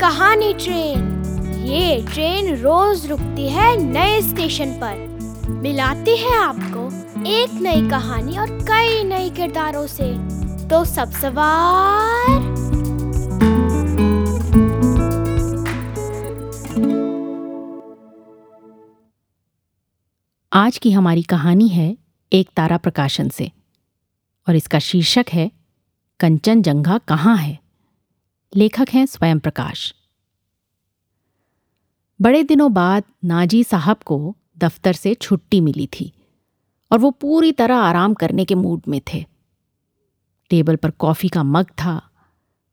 कहानी ट्रेन। ये ट्रेन रोज रुकती है नए स्टेशन पर। मिलाती है आपको एक नई कहानी और कई नए किरदारों से। तो सब सवार। आज की हमारी कहानी है एक तारा प्रकाशन से। और इसका शीर्षक है कंचनजंघा कहाँ है? लेखक हैं स्वयं प्रकाश। बड़े दिनों बाद नाजी साहब को दफ्तर से छुट्टी मिली थी और वो पूरी तरह आराम करने के मूड में थे। टेबल पर कॉफ़ी का मग था,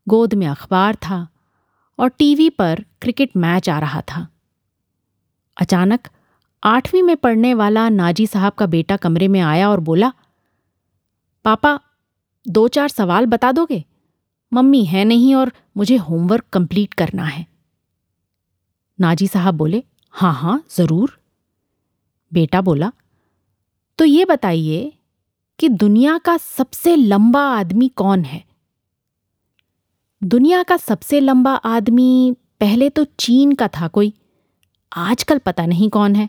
गोद में अखबार था और टीवी पर क्रिकेट मैच आ रहा था। अचानक आठवीं में पढ़ने वाला नाजी साहब का बेटा कमरे में आया और बोला, पापा, दो चार सवाल बता दोगे? मम्मी है नहीं और मुझे होमवर्क कंप्लीट करना है। नाजी साहब बोले हाँ हाँ ज़रूर। बेटा बोला तो ये बताइए कि दुनिया का सबसे लंबा आदमी कौन है? दुनिया का सबसे लंबा आदमी पहले तो चीन का था कोई, आजकल पता नहीं कौन है।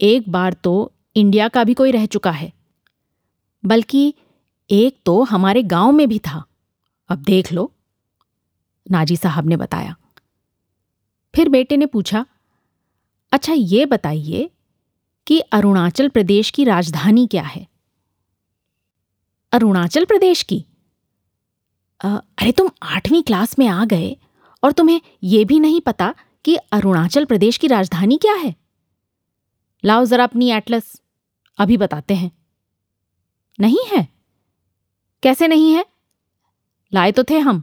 एक बार तो इंडिया का भी कोई रह चुका है, बल्कि एक तो हमारे गाँव में भी था। अब देख लो नाजी साहब ने बताया। फिर बेटे ने पूछा अच्छा ये बताइए कि अरुणाचल प्रदेश की राजधानी क्या है? अरुणाचल प्रदेश की? आ, अरे तुम आठवीं क्लास में आ गए और तुम्हें यह भी नहीं पता कि अरुणाचल प्रदेश की राजधानी क्या है? लाओ जरा अपनी एटलस अभी बताते हैं। नहीं है? कैसे नहीं है? लाए तो थे हम।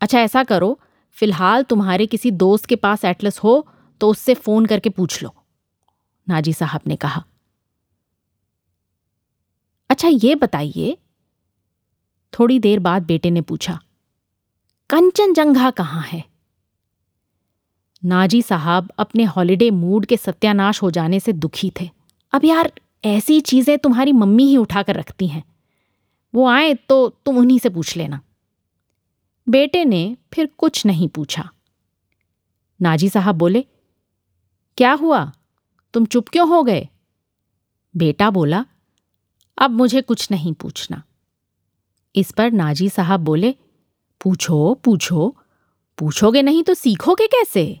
अच्छा ऐसा करो, फ़िलहाल तुम्हारे किसी दोस्त के पास एटलस हो तो उससे फ़ोन करके पूछ लो, नाजी साहब ने कहा। अच्छा ये बताइए, थोड़ी देर बाद बेटे ने पूछा, कंचनजंघा कहाँ है? नाजी साहब अपने हॉलिडे मूड के सत्यानाश हो जाने से दुखी थे। अब यार, ऐसी चीज़ें तुम्हारी मम्मी ही उठाकर रखती हैं। वो आए तो तुम उन्हीं से पूछ लेना। बेटे ने फिर कुछ नहीं पूछा। नाजी साहब बोले, क्या हुआ? तुम चुप क्यों हो गए? बेटा बोला, अब मुझे कुछ नहीं पूछना। इस पर नाजी साहब बोले, पूछो पूछो। पूछोगे नहीं तो सीखोगे कैसे?